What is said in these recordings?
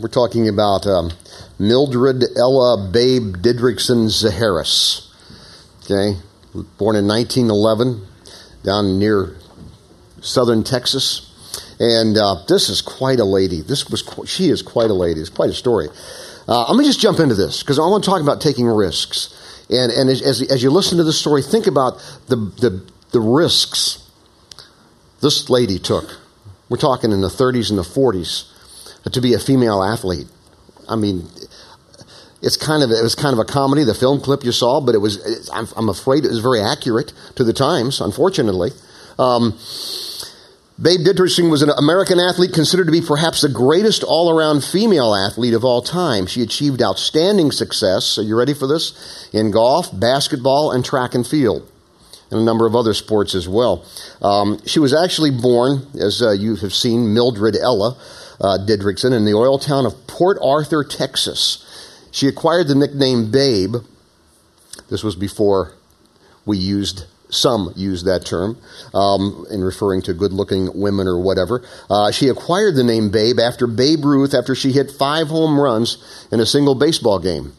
We're talking about um, Mildred Ella Babe Didrikson Zaharis. Okay, born in 1911 down near southern Texas. And uh, this is quite a lady. This was she is quite a lady. It's quite a story. Uh, let me just jump into this because I want to talk about taking risks. And, and as, as, as you listen to this story, think about the, the, the risks this lady took. We're talking in the 30s and the 40s to be a female athlete. I mean, it's kind of it was kind of a comedy. The film clip you saw, but it was I'm, I'm afraid it was very accurate to the times. Unfortunately, um, Babe Didrikson was an American athlete considered to be perhaps the greatest all-around female athlete of all time. She achieved outstanding success. Are you ready for this? In golf, basketball, and track and field and a number of other sports as well. Um, she was actually born, as uh, you have seen, Mildred Ella uh, Didrikson in the oil town of Port Arthur, Texas. She acquired the nickname Babe. This was before we used some use that term um, in referring to good looking women or whatever. Uh, she acquired the name Babe after Babe Ruth after she hit five home runs in a single baseball game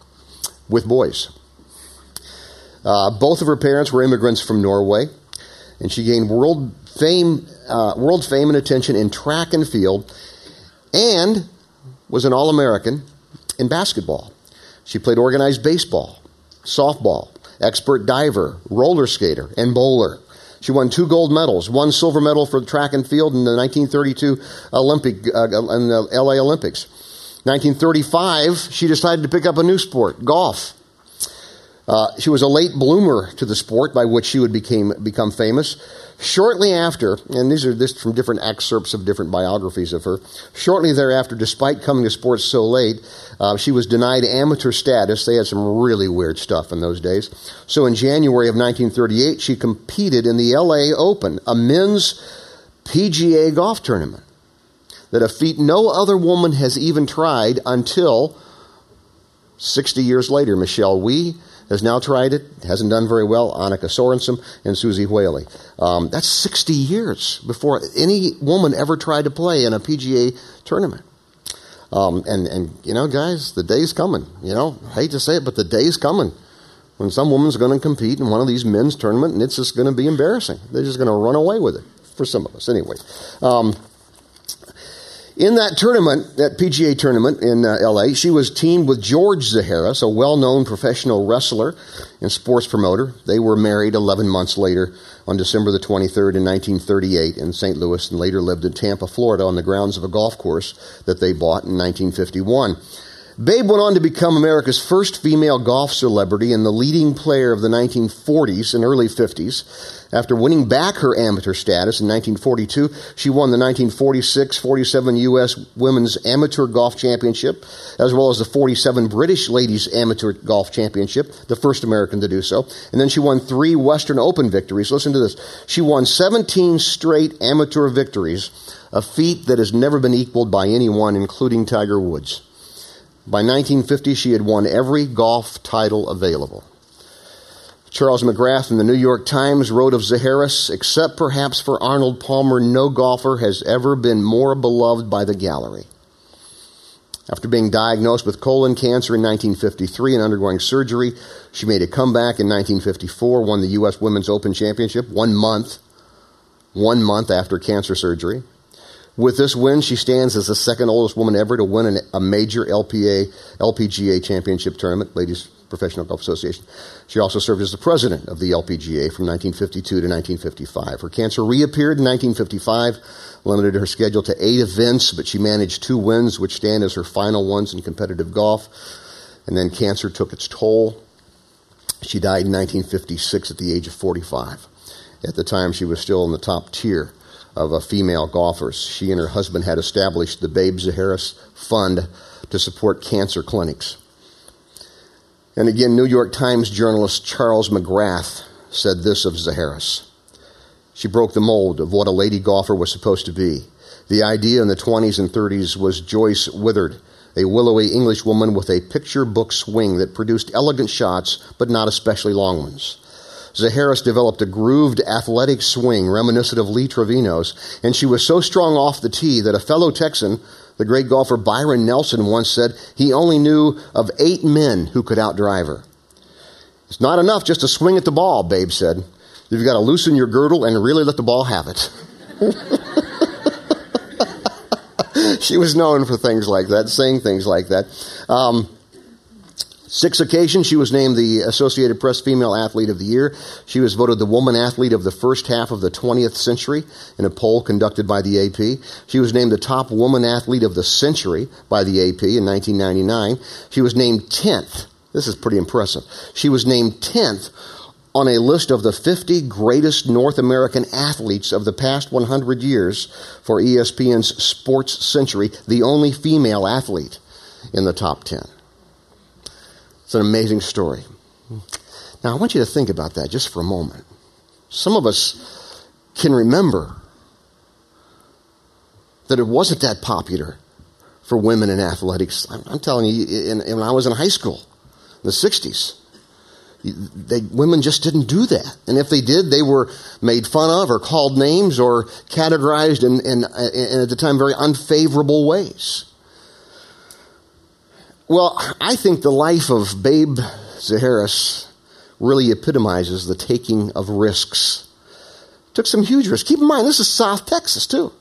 with boys. Uh, both of her parents were immigrants from Norway, and she gained world fame, uh, world fame and attention in track and field, and was an All American in basketball. She played organized baseball, softball, expert diver, roller skater, and bowler. She won two gold medals, one silver medal for track and field in the 1932 Olympic uh, in the LA Olympics. 1935, she decided to pick up a new sport, golf. Uh, she was a late bloomer to the sport, by which she would became, become famous. Shortly after, and these are just from different excerpts of different biographies of her, shortly thereafter, despite coming to sports so late, uh, she was denied amateur status. They had some really weird stuff in those days. So in January of 1938, she competed in the LA Open, a men's PGA golf tournament. That a feat no other woman has even tried until 60 years later. Michelle Wie has now tried it, hasn't done very well. Annika Sorenstam and Suzy Whaley. Um, that's 60 years before any woman ever tried to play in a PGA tournament. Um, and, and, you know, guys, the day's coming. You know, I hate to say it, but the day's coming when some woman's going to compete in one of these men's tournament and it's just going to be embarrassing. They're just going to run away with it for some of us, anyway. Um, in that tournament, that PGA tournament in uh, LA, she was teamed with George Zaharis, a well known professional wrestler and sports promoter. They were married 11 months later on December the 23rd in 1938 in St. Louis and later lived in Tampa, Florida on the grounds of a golf course that they bought in 1951. Babe went on to become America's first female golf celebrity and the leading player of the 1940s and early 50s. After winning back her amateur status in 1942, she won the 1946 47 U.S. Women's Amateur Golf Championship, as well as the 47 British Ladies Amateur Golf Championship, the first American to do so. And then she won three Western Open victories. Listen to this. She won 17 straight amateur victories, a feat that has never been equaled by anyone, including Tiger Woods. By 1950, she had won every golf title available. Charles McGrath in the New York Times wrote of Zaharis, except perhaps for Arnold Palmer, no golfer has ever been more beloved by the gallery. After being diagnosed with colon cancer in 1953 and undergoing surgery, she made a comeback in 1954, won the U.S. Women's Open Championship one month, one month after cancer surgery. With this win, she stands as the second oldest woman ever to win a major LPA, LPGA championship tournament, ladies Professional Golf Association. She also served as the president of the LPGA from 1952 to 1955. Her cancer reappeared in 1955, limited her schedule to eight events, but she managed two wins, which stand as her final ones in competitive golf. And then cancer took its toll. She died in 1956 at the age of 45. At the time, she was still in the top tier of a female golfers. She and her husband had established the Babe Zaharis Fund to support cancer clinics. And again, New York Times journalist Charles McGrath said this of Zaharis. She broke the mold of what a lady golfer was supposed to be. The idea in the 20s and 30s was Joyce Wethered, a willowy English woman with a picture book swing that produced elegant shots, but not especially long ones. Zaharis developed a grooved athletic swing reminiscent of Lee Trevino's, and she was so strong off the tee that a fellow Texan, The great golfer Byron Nelson once said he only knew of eight men who could outdrive her. It's not enough just to swing at the ball, Babe said. You've got to loosen your girdle and really let the ball have it. she was known for things like that, saying things like that. Um, Six occasions, she was named the Associated Press Female Athlete of the Year. She was voted the woman athlete of the first half of the 20th century in a poll conducted by the AP. She was named the top woman athlete of the century by the AP in 1999. She was named 10th. This is pretty impressive. She was named 10th on a list of the 50 greatest North American athletes of the past 100 years for ESPN's Sports Century, the only female athlete in the top 10. It's an amazing story. Now, I want you to think about that just for a moment. Some of us can remember that it wasn't that popular for women in athletics. I'm, telling you, in, in, when I was in high school, in the 60s, they, women just didn't do that. And if they did, they were made fun of or called names or categorized in, in, in at the time, very unfavorable ways. Well, I think the life of Babe Zaharis really epitomizes the taking of risks. Took some huge risks. Keep in mind, this is South Texas, too.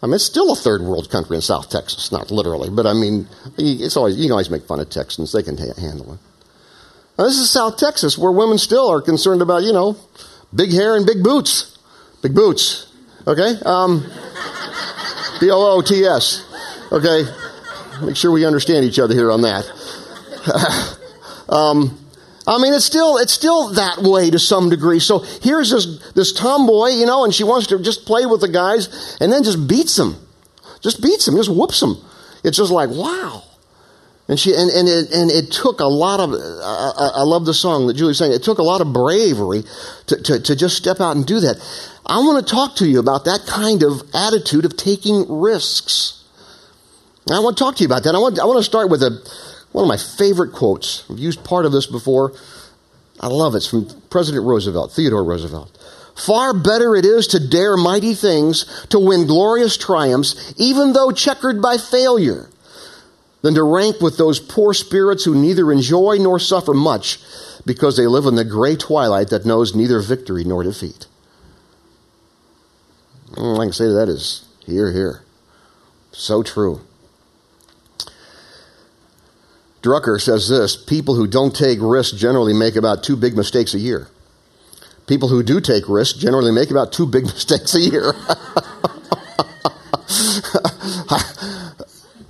I mean, it's still a third world country in South Texas, not literally, but I mean, it's always, you can always make fun of Texans. They can handle it. Now, this is South Texas, where women still are concerned about, you know, big hair and big boots. Big boots. Okay? Um, B O O T S. Okay? Make sure we understand each other here on that. um, I mean, it's still it's still that way to some degree. So here's this this tomboy, you know, and she wants to just play with the guys, and then just beats them, just beats them, just whoops them. It's just like wow. And she and and it, and it took a lot of I, I love the song that Julie sang. It took a lot of bravery to, to, to just step out and do that. I want to talk to you about that kind of attitude of taking risks. I want to talk to you about that. I want, I want to start with a, one of my favorite quotes. I've used part of this before. I love it. It's from President Roosevelt, Theodore Roosevelt. Far better it is to dare mighty things, to win glorious triumphs, even though checkered by failure, than to rank with those poor spirits who neither enjoy nor suffer much because they live in the gray twilight that knows neither victory nor defeat. All I can say to that is, here, here. So true. Drucker says this people who don't take risks generally make about two big mistakes a year. People who do take risks generally make about two big mistakes a year.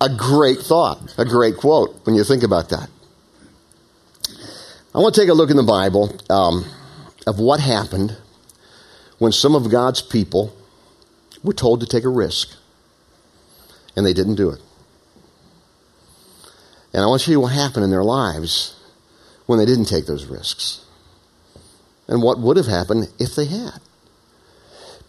a great thought, a great quote when you think about that. I want to take a look in the Bible um, of what happened when some of God's people were told to take a risk and they didn't do it. And I want to show you what happened in their lives when they didn't take those risks. And what would have happened if they had.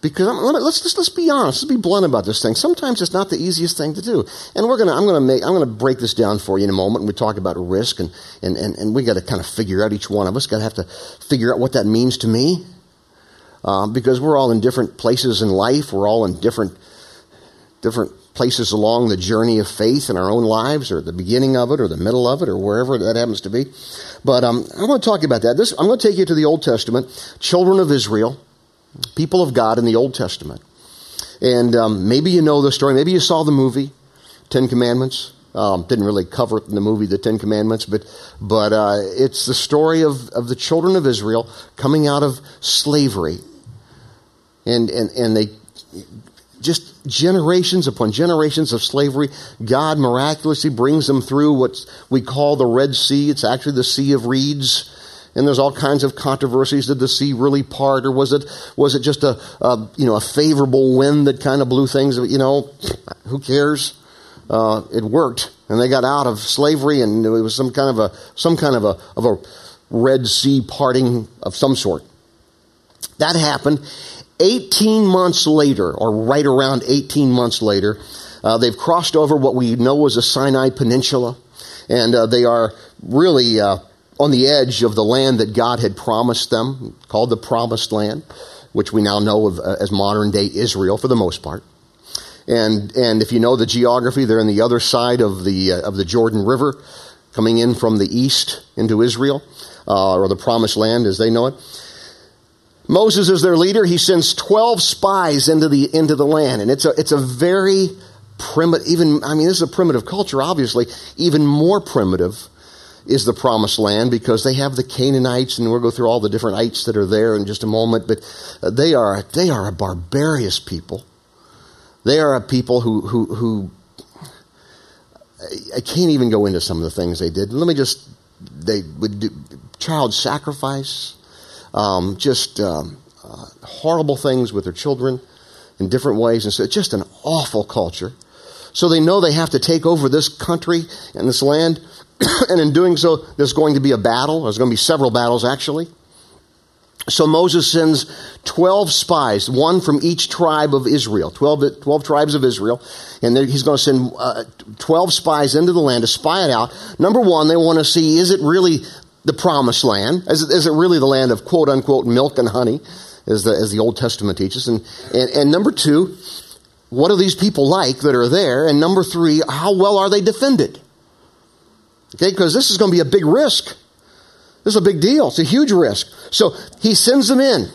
Because let's just let's be honest, let's be blunt about this thing. Sometimes it's not the easiest thing to do, and we're gonna I'm gonna make I'm gonna break this down for you in a moment. we talk about risk, and and and, and we got to kind of figure out each one of us got to have to figure out what that means to me, uh, because we're all in different places in life. We're all in different different places along the journey of faith in our own lives, or the beginning of it, or the middle of it, or wherever that happens to be. But um, I want to talk about that. This, I'm going to take you to the Old Testament, children of Israel, people of God in the Old Testament. And um, maybe you know the story. Maybe you saw the movie, Ten Commandments. Um, didn't really cover it in the movie, The Ten Commandments, but but uh, it's the story of, of the children of Israel coming out of slavery, and and and they just generations upon generations of slavery, God miraculously brings them through what we call the Red Sea. It's actually the Sea of Reeds. And there's all kinds of controversies. Did the sea really part, or was it was it just a, a you know a favorable wind that kind of blew things? You know, who cares? Uh, it worked, and they got out of slavery, and it was some kind of a some kind of a of a Red Sea parting of some sort. That happened, 18 months later, or right around 18 months later, uh, they've crossed over what we know as the Sinai Peninsula, and uh, they are really uh, on the edge of the land that God had promised them, called the Promised Land, which we now know of uh, as modern day Israel for the most part. And, and if you know the geography, they're on the other side of the, uh, of the Jordan River, coming in from the east into Israel, uh, or the promised land as they know it. Moses is their leader. He sends 12 spies into the, into the land. And it's a, it's a very primitive, even, I mean, this is a primitive culture, obviously. Even more primitive is the promised land because they have the Canaanites, and we'll go through all the different ites that are there in just a moment, but uh, they are, they are a barbarous people. They are a people who, who, who I can't even go into some of the things they did. Let me just, they would do child sacrifice, um, just um, uh, horrible things with their children in different ways. And so it's just an awful culture. So they know they have to take over this country and this land. and in doing so, there's going to be a battle. There's going to be several battles, actually. So Moses sends 12 spies, one from each tribe of Israel, 12, 12 tribes of Israel, and he's going to send uh, 12 spies into the land to spy it out. Number one, they want to see is it really the promised land? Is it, is it really the land of quote unquote milk and honey, as the, as the Old Testament teaches? And, and, and number two, what are these people like that are there? And number three, how well are they defended? Okay, because this is going to be a big risk. This is a big deal. It's a huge risk. So he sends them in.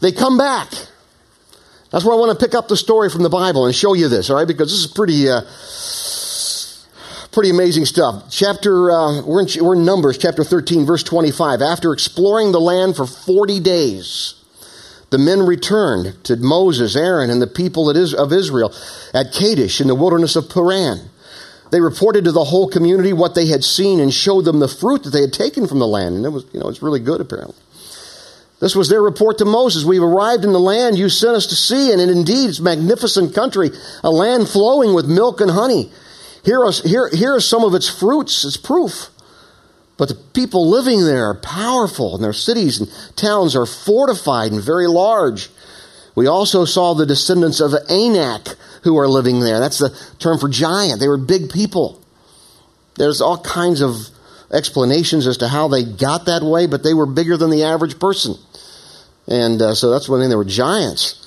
They come back. That's where I want to pick up the story from the Bible and show you this, all right? Because this is pretty, uh, pretty amazing stuff. Chapter, uh, we're, in, we're in Numbers, chapter 13, verse 25. After exploring the land for 40 days, the men returned to Moses, Aaron, and the people of Israel at Kadesh in the wilderness of Paran. They reported to the whole community what they had seen and showed them the fruit that they had taken from the land. And it was, you know, it's really good apparently. This was their report to Moses. We've arrived in the land you sent us to see, and indeed it's a magnificent country, a land flowing with milk and honey. Here are, here, here are some of its fruits as proof. But the people living there are powerful, and their cities and towns are fortified and very large. We also saw the descendants of Anak who are living there. That's the term for giant. They were big people. There's all kinds of explanations as to how they got that way, but they were bigger than the average person. And uh, so that's thing, they were giants.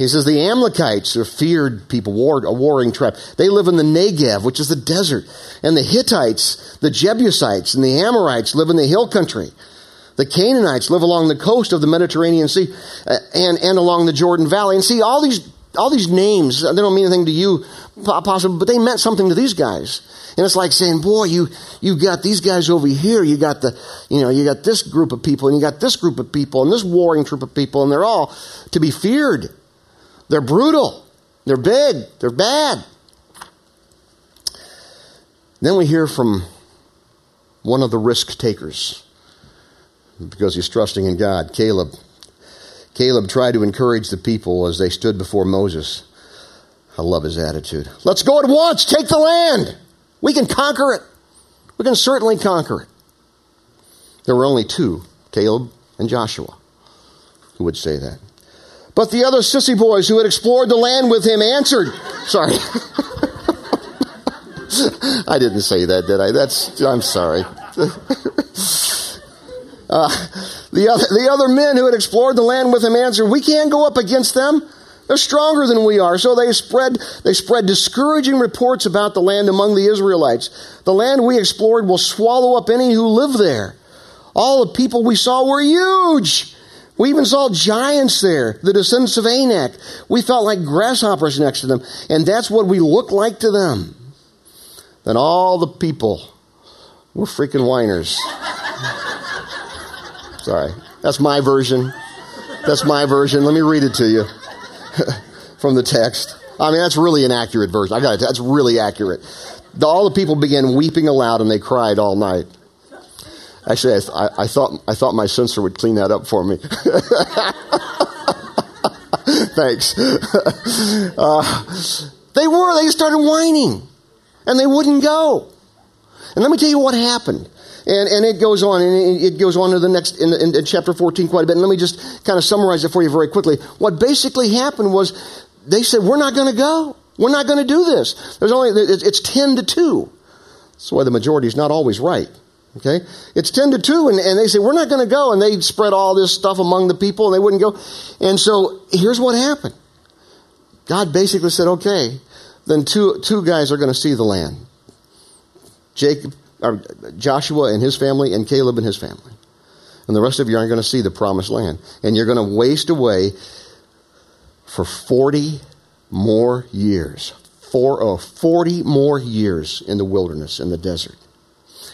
He says the Amalekites are feared people, war, a warring tribe. They live in the Negev, which is the desert. And the Hittites, the Jebusites, and the Amorites live in the hill country. The Canaanites live along the coast of the Mediterranean Sea uh, and, and along the Jordan Valley. And see, all these all these names, they don't mean anything to you, possibly, but they meant something to these guys. And it's like saying, boy, you, you got these guys over here, you got the, you know, you got this group of people, and you got this group of people, and this warring troop of people, and they're all to be feared. They're brutal. They're big. They're bad. Then we hear from one of the risk takers because he's trusting in God, Caleb. Caleb tried to encourage the people as they stood before Moses. I love his attitude. Let's go at once. Take the land. We can conquer it. We can certainly conquer it. There were only two, Caleb and Joshua, who would say that. But the other sissy boys who had explored the land with him answered. Sorry. I didn't say that, did I? That's, I'm sorry. Uh, the, other, the other men who had explored the land with him answered, We can't go up against them. They're stronger than we are. So they spread, they spread discouraging reports about the land among the Israelites. The land we explored will swallow up any who live there. All the people we saw were huge. We even saw giants there, the descendants of Anak. We felt like grasshoppers next to them, and that's what we looked like to them. Then all the people were freaking whiners. Sorry. That's my version. That's my version. Let me read it to you from the text. I mean, that's really an accurate version. I got it. That's really accurate. All the people began weeping aloud and they cried all night. Actually, I, I, thought I thought my censor would clean that up for me. Thanks. Uh, they were. They started whining, and they wouldn't go. And let me tell you what happened. And, and it goes on, and it goes on to the next, in, in, in chapter 14 quite a bit. And let me just kind of summarize it for you very quickly. What basically happened was they said, we're not going to go. We're not going to do this. There's only, it's 10 to 2. That's why the majority is not always right. Okay? It's 10 to 2, and, and they say, we're not going to go. And they spread all this stuff among the people, and they wouldn't go. And so here's what happened God basically said, okay, then two, two guys are going to see the land. Jacob, or Joshua and his family, and Caleb and his family. And the rest of you aren't going to see the promised land. And you're going to waste away for 40 more years. For, oh, 40 more years in the wilderness, in the desert.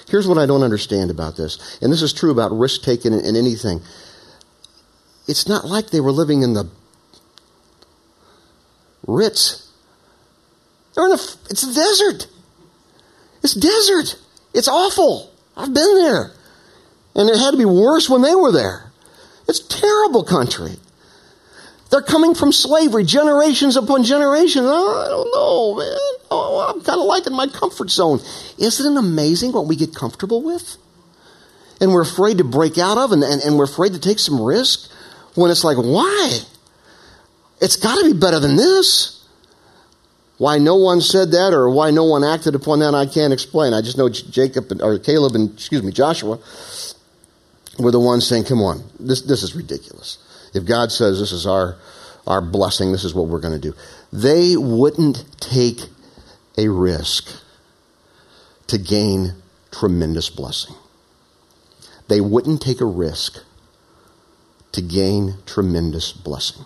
Here's what I don't understand about this, and this is true about risk taking in, in anything. It's not like they were living in the Ritz. They're in a, it's a desert. It's desert. It's awful. I've been there. And it had to be worse when they were there. It's terrible country. They're coming from slavery, generations upon generations. Oh, I don't know, man. Oh, I'm kind of liking my comfort zone. Isn't it amazing what we get comfortable with? And we're afraid to break out of, and, and, and we're afraid to take some risk when it's like, why? It's got to be better than this. Why no one said that or why no one acted upon that, I can't explain. I just know Jacob and, or Caleb and, excuse me, Joshua were the ones saying, come on, this, this is ridiculous. If God says this is our, our blessing, this is what we're going to do. They wouldn't take a risk to gain tremendous blessing. They wouldn't take a risk to gain tremendous blessing.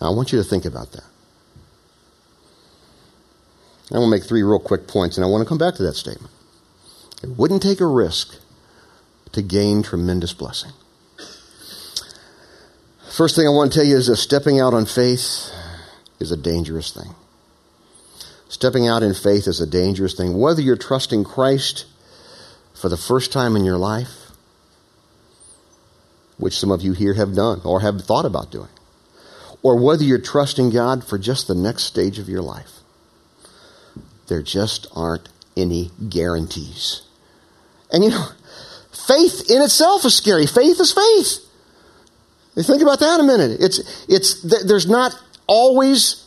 Now, I want you to think about that. I to make three real quick points, and I want to come back to that statement. It wouldn't take a risk to gain tremendous blessing. First thing I want to tell you is that stepping out on faith is a dangerous thing. Stepping out in faith is a dangerous thing. Whether you're trusting Christ for the first time in your life, which some of you here have done or have thought about doing, or whether you're trusting God for just the next stage of your life, there just aren't any guarantees. And you know, faith in itself is scary. Faith is faith. Think about that a minute. It's, it's, there's not always,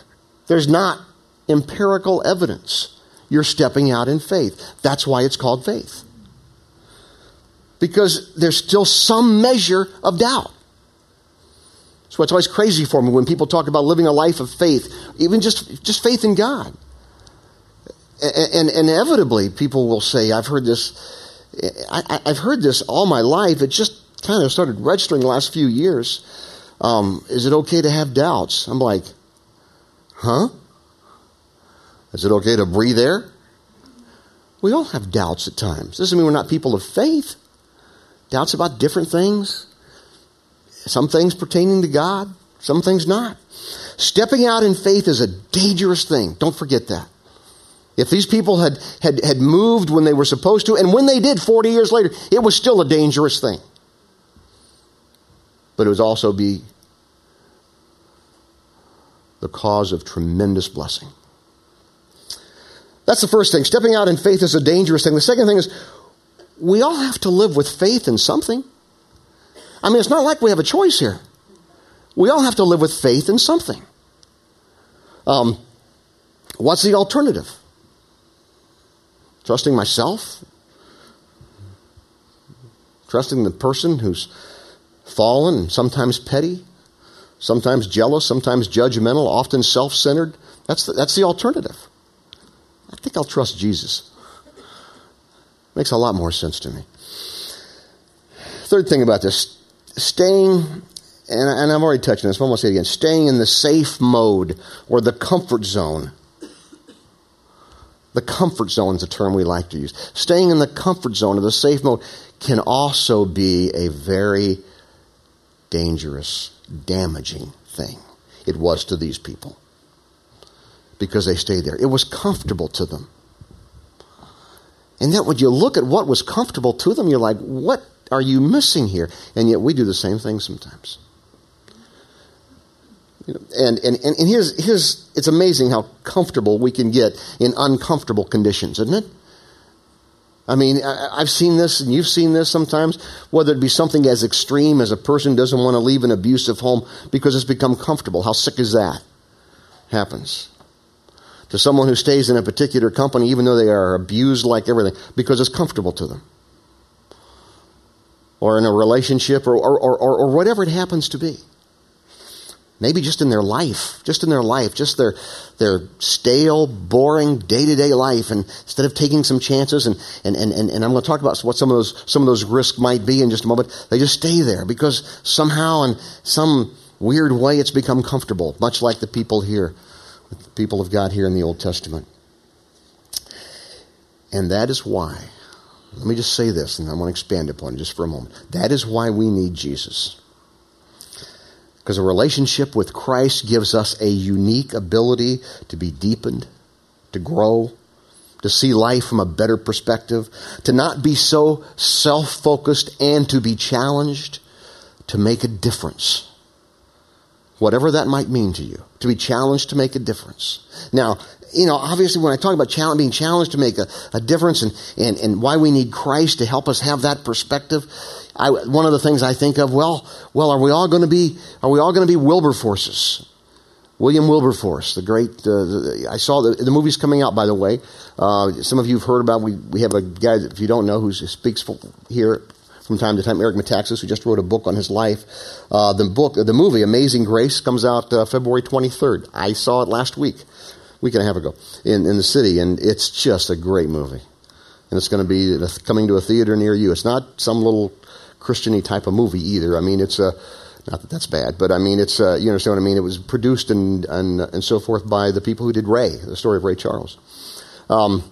there's not empirical evidence. You're stepping out in faith. That's why it's called faith. Because there's still some measure of doubt. So it's always crazy for me when people talk about living a life of faith, even just, just faith in God. And, and inevitably, people will say, I've heard this, I, have heard this all my life. It just kind of started registering the last few years. Um, is it okay to have doubts? I'm like, huh? Is it okay to breathe air? We all have doubts at times. Doesn't mean we're not people of faith. Doubts about different things. Some things pertaining to God, some things not. Stepping out in faith is a dangerous thing. Don't forget that. If these people had, had, had moved when they were supposed to, and when they did 40 years later, it was still a dangerous thing. But it would also be the cause of tremendous blessing. That's the first thing. Stepping out in faith is a dangerous thing. The second thing is we all have to live with faith in something. I mean, it's not like we have a choice here. We all have to live with faith in something. Um, what's the alternative? Trusting myself? Trusting the person who's fallen, sometimes petty, sometimes jealous, sometimes judgmental, often self centered? That's the, that's the alternative. I think I'll trust Jesus. Makes a lot more sense to me. Third thing about this staying, and, and I've already touched on this, but I'm going to say it again staying in the safe mode or the comfort zone. The comfort zone is a term we like to use. Staying in the comfort zone or the safe mode can also be a very dangerous, damaging thing. It was to these people because they stayed there. It was comfortable to them. And then when you look at what was comfortable to them, you're like, what are you missing here? And yet we do the same thing sometimes. And, and, and here's, here's, it's amazing how comfortable we can get in uncomfortable conditions, isn't it? I mean, I've seen this and you've seen this sometimes, whether it be something as extreme as a person doesn't want to leave an abusive home because it's become comfortable. How sick is that? Happens. To someone who stays in a particular company, even though they are abused like everything, because it's comfortable to them or in a relationship or, or, or, or whatever it happens to be. Maybe just in their life, just in their life, just their their stale, boring day to day life, and instead of taking some chances, and, and, and, and I'm going to talk about what some of those some of those risks might be in just a moment. They just stay there because somehow, in some weird way, it's become comfortable, much like the people here, the people of God here in the Old Testament. And that is why. Let me just say this, and I want to expand upon it just for a moment. That is why we need Jesus. Because a relationship with Christ gives us a unique ability to be deepened, to grow, to see life from a better perspective, to not be so self focused and to be challenged to make a difference. Whatever that might mean to you, to be challenged to make a difference. Now, you know, obviously when I talk about challenge, being challenged to make a, a difference and, and, and why we need Christ to help us have that perspective, I, one of the things I think of, well, well, are we all going to be, are we all going to be Wilberforces? William Wilberforce, the great, uh, the, I saw the, the movie's coming out, by the way. Uh, some of you have heard about, we, we have a guy, if you don't know, who speaks here from time to time, Eric Metaxas, who just wrote a book on his life. Uh, the book, the movie, Amazing Grace, comes out uh, February 23rd. I saw it last week, week and a half ago, in, in the city, and it's just a great movie. And it's going to be coming to a theater near you. It's not some little Christiany type of movie either. I mean, it's a not that that's bad, but I mean, it's uh, you understand what I mean. It was produced and, and and so forth by the people who did Ray, the story of Ray Charles. Um,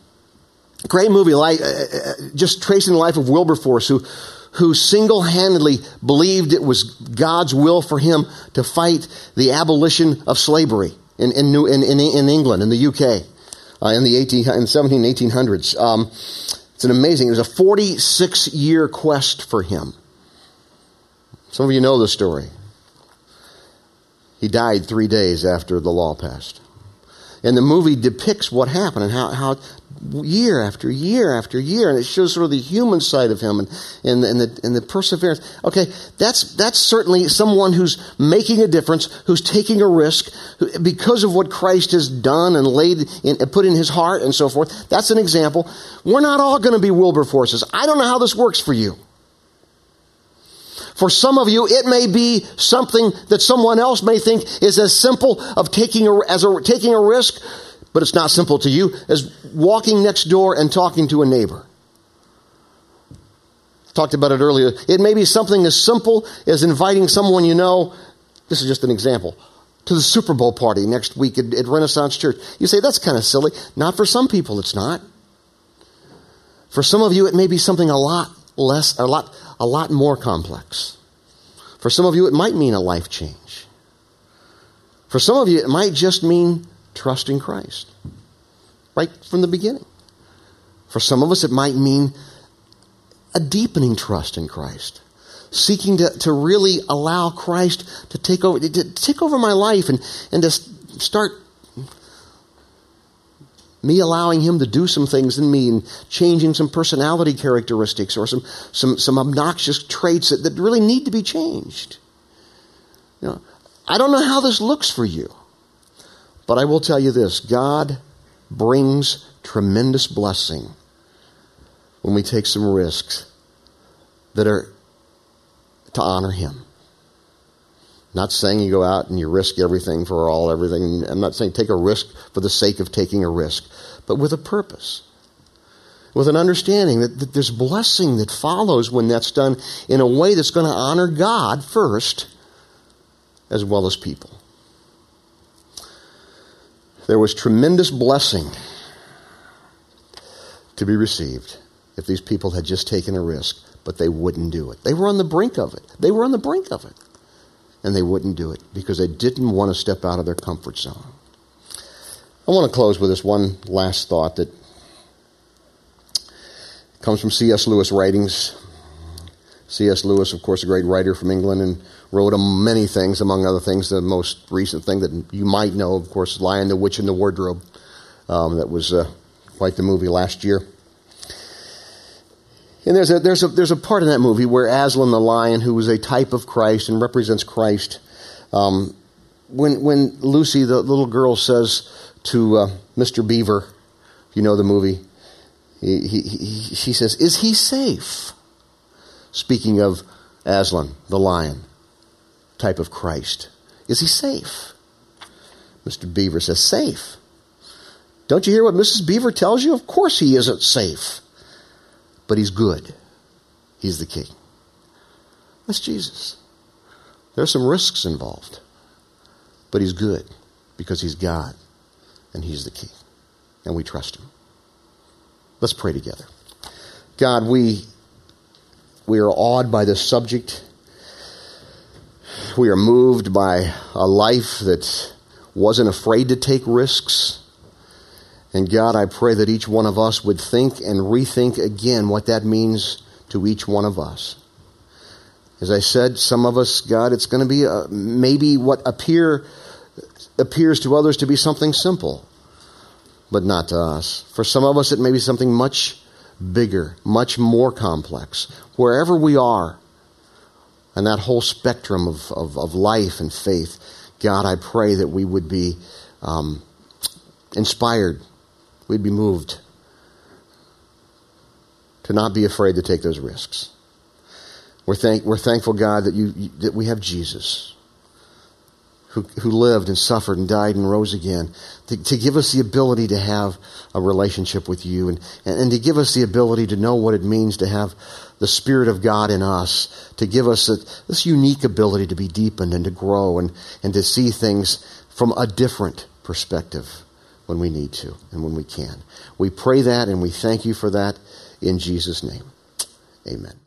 great movie, like uh, uh just tracing the life of Wilberforce, who who single-handedly believed it was God's will for him to fight the abolition of slavery in in, New, in, in, in England, in the UK, uh, in the 18 in 17 1800s. Um, it's an amazing. It was a 46 year quest for him. Some of you know the story. He died three days after the law passed. And the movie depicts what happened and how, how year after year after year, and it shows sort of the human side of him and, and, and, the, and the perseverance. Okay, that's, that's certainly someone who's making a difference, who's taking a risk who, because of what Christ has done and laid in, put in his heart and so forth. That's an example. We're not all going to be Wilberforces. I don't know how this works for you. For some of you, it may be something that someone else may think is as simple of taking a, as a, taking a risk, but it's not simple to you as walking next door and talking to a neighbor. Talked about it earlier. It may be something as simple as inviting someone you know. This is just an example to the Super Bowl party next week at, at Renaissance Church. You say, that's kind of silly. Not for some people, it's not. For some of you, it may be something a lot less, a lot, a lot more complex. For some of you, it might mean a life change. For some of you, it might just mean trusting Christ right from the beginning. For some of us, it might mean a deepening trust in Christ, seeking to, to really allow Christ to take over, to take over my life and, and to start me allowing him to do some things in me and changing some personality characteristics or some, some, some obnoxious traits that, that really need to be changed. You know, I don't know how this looks for you, but I will tell you this God brings tremendous blessing when we take some risks that are to honor him. Not saying you go out and you risk everything for all, everything. I'm not saying take a risk for the sake of taking a risk, but with a purpose. With an understanding that, that there's blessing that follows when that's done in a way that's going to honor God first, as well as people. There was tremendous blessing to be received if these people had just taken a risk, but they wouldn't do it. They were on the brink of it. They were on the brink of it and they wouldn't do it because they didn't want to step out of their comfort zone. I want to close with this one last thought that comes from C.S. Lewis writings. C.S. Lewis, of course, a great writer from England, and wrote many things, among other things. The most recent thing that you might know, of course, is Lion, the Witch, and the Wardrobe. Um, that was uh, quite the movie last year. And there's a, there's, a, there's a part in that movie where Aslan the lion, who is a type of Christ and represents Christ, um, when, when Lucy, the little girl, says to uh, Mr. Beaver, you know the movie, he, he, he, she says, Is he safe? Speaking of Aslan, the lion, type of Christ. Is he safe? Mr. Beaver says, Safe. Don't you hear what Mrs. Beaver tells you? Of course he isn't safe. But he's good. He's the king. That's Jesus. There's some risks involved. But he's good because he's God and he's the king. And we trust him. Let's pray together. God, we we are awed by this subject. We are moved by a life that wasn't afraid to take risks. And God, I pray that each one of us would think and rethink again what that means to each one of us. As I said, some of us, God, it's going to be a, maybe what appear appears to others to be something simple, but not to us. For some of us, it may be something much bigger, much more complex. Wherever we are, and that whole spectrum of, of, of life and faith, God, I pray that we would be um, inspired, we'd be moved to not be afraid to take those risks. We're, thank, we're thankful, God, that, you, that we have Jesus who, who lived and suffered and died and rose again, to, to give us the ability to have a relationship with you and, and, to give us the ability to know what it means to have the Spirit of God in us, to give us a, this unique ability to be deepened and to grow and, and to see things from a different perspective when we need to and when we can. We pray that and we thank you for that in Jesus' name. Amen.